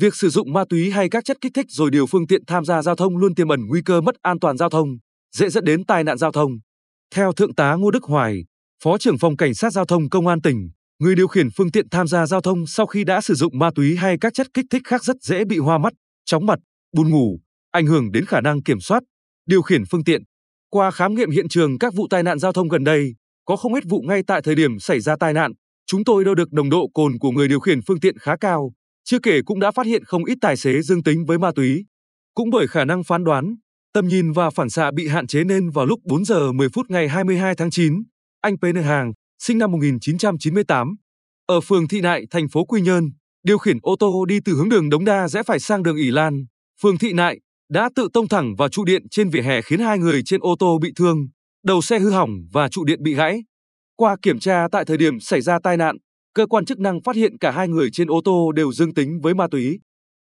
việc sử dụng ma túy hay các chất kích thích rồi điều phương tiện tham gia giao thông luôn tiềm ẩn nguy cơ mất an toàn giao thông, dễ dẫn đến tai nạn giao thông. Theo Thượng tá Ngô Đức Hoài, Phó trưởng phòng Cảnh sát Giao thông Công an tỉnh, người điều khiển phương tiện tham gia giao thông sau khi đã sử dụng ma túy hay các chất kích thích khác rất dễ bị hoa mắt, chóng mặt, buồn ngủ, ảnh hưởng đến khả năng kiểm soát, điều khiển phương tiện. Qua khám nghiệm hiện trường các vụ tai nạn giao thông gần đây, có không ít vụ ngay tại thời điểm xảy ra tai nạn, chúng tôi đo được nồng độ cồn của người điều khiển phương tiện khá cao, chưa kể cũng đã phát hiện không ít tài xế dương tính với ma túy. Cũng bởi khả năng phán đoán, tầm nhìn và phản xạ bị hạn chế nên vào lúc 4 giờ 10 phút ngày 22 tháng 9, anh PN Hàng, sinh năm 1998, ở phường Thị Nại, thành phố Quy Nhơn, điều khiển ô tô đi từ hướng đường Đống Đa rẽ phải sang đường ỉ Lan, phường Thị Nại, đã tự tông thẳng vào trụ điện trên vỉa hè khiến hai người trên ô tô bị thương, đầu xe hư hỏng và trụ điện bị gãy. Qua kiểm tra tại thời điểm xảy ra tai nạn, cơ quan chức năng phát hiện cả hai người trên ô tô đều dương tính với ma túy.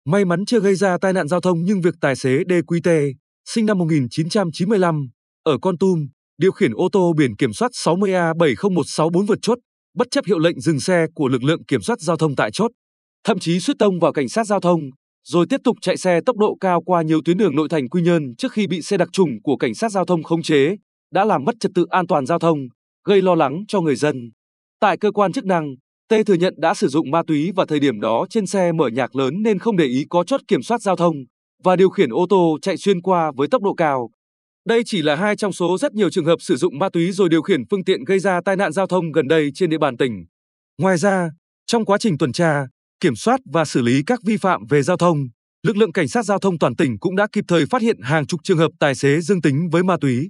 May mắn chưa gây ra tai nạn giao thông nhưng việc tài xế DQT, sinh năm 1995, ở Con Tum, điều khiển ô tô biển kiểm soát 60A70164 vượt chốt, bất chấp hiệu lệnh dừng xe của lực lượng kiểm soát giao thông tại chốt, thậm chí suýt tông vào cảnh sát giao thông, rồi tiếp tục chạy xe tốc độ cao qua nhiều tuyến đường nội thành Quy Nhơn trước khi bị xe đặc trùng của cảnh sát giao thông khống chế, đã làm mất trật tự an toàn giao thông, gây lo lắng cho người dân. Tại cơ quan chức năng, Tê thừa nhận đã sử dụng ma túy và thời điểm đó trên xe mở nhạc lớn nên không để ý có chốt kiểm soát giao thông và điều khiển ô tô chạy xuyên qua với tốc độ cao. Đây chỉ là hai trong số rất nhiều trường hợp sử dụng ma túy rồi điều khiển phương tiện gây ra tai nạn giao thông gần đây trên địa bàn tỉnh. Ngoài ra, trong quá trình tuần tra, kiểm soát và xử lý các vi phạm về giao thông, lực lượng cảnh sát giao thông toàn tỉnh cũng đã kịp thời phát hiện hàng chục trường hợp tài xế dương tính với ma túy.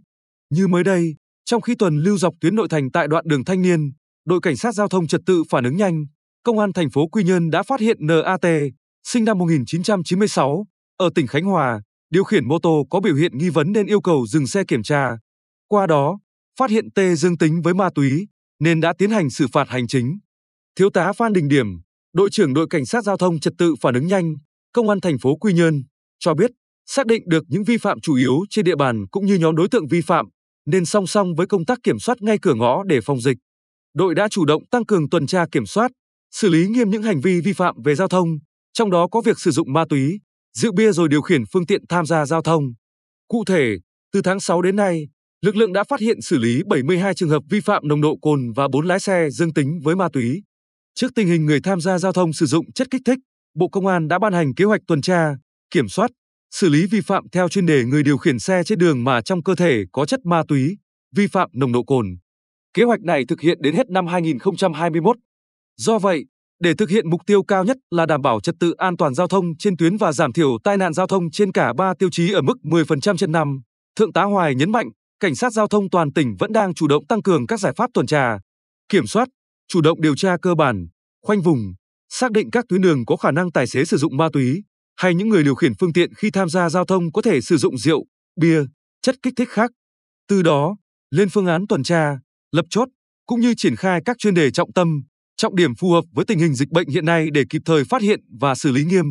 Như mới đây, trong khi tuần lưu dọc tuyến nội thành tại đoạn đường Thanh Niên, đội cảnh sát giao thông trật tự phản ứng nhanh, công an thành phố Quy Nhơn đã phát hiện NAT, sinh năm 1996, ở tỉnh Khánh Hòa, điều khiển mô tô có biểu hiện nghi vấn nên yêu cầu dừng xe kiểm tra. Qua đó, phát hiện T dương tính với ma túy nên đã tiến hành xử phạt hành chính. Thiếu tá Phan Đình Điểm, đội trưởng đội cảnh sát giao thông trật tự phản ứng nhanh, công an thành phố Quy Nhơn cho biết, xác định được những vi phạm chủ yếu trên địa bàn cũng như nhóm đối tượng vi phạm, nên song song với công tác kiểm soát ngay cửa ngõ để phòng dịch, đội đã chủ động tăng cường tuần tra kiểm soát, xử lý nghiêm những hành vi vi phạm về giao thông, trong đó có việc sử dụng ma túy, rượu bia rồi điều khiển phương tiện tham gia giao thông. Cụ thể, từ tháng 6 đến nay, lực lượng đã phát hiện xử lý 72 trường hợp vi phạm nồng độ cồn và 4 lái xe dương tính với ma túy. Trước tình hình người tham gia giao thông sử dụng chất kích thích, Bộ Công an đã ban hành kế hoạch tuần tra, kiểm soát, xử lý vi phạm theo chuyên đề người điều khiển xe trên đường mà trong cơ thể có chất ma túy, vi phạm nồng độ cồn. Kế hoạch này thực hiện đến hết năm 2021. Do vậy, để thực hiện mục tiêu cao nhất là đảm bảo trật tự an toàn giao thông trên tuyến và giảm thiểu tai nạn giao thông trên cả ba tiêu chí ở mức 10% trên năm, Thượng tá Hoài nhấn mạnh, cảnh sát giao thông toàn tỉnh vẫn đang chủ động tăng cường các giải pháp tuần tra, kiểm soát, chủ động điều tra cơ bản, khoanh vùng, xác định các tuyến đường có khả năng tài xế sử dụng ma túy hay những người điều khiển phương tiện khi tham gia giao thông có thể sử dụng rượu, bia, chất kích thích khác. Từ đó, lên phương án tuần tra, lập chốt cũng như triển khai các chuyên đề trọng tâm, trọng điểm phù hợp với tình hình dịch bệnh hiện nay để kịp thời phát hiện và xử lý nghiêm.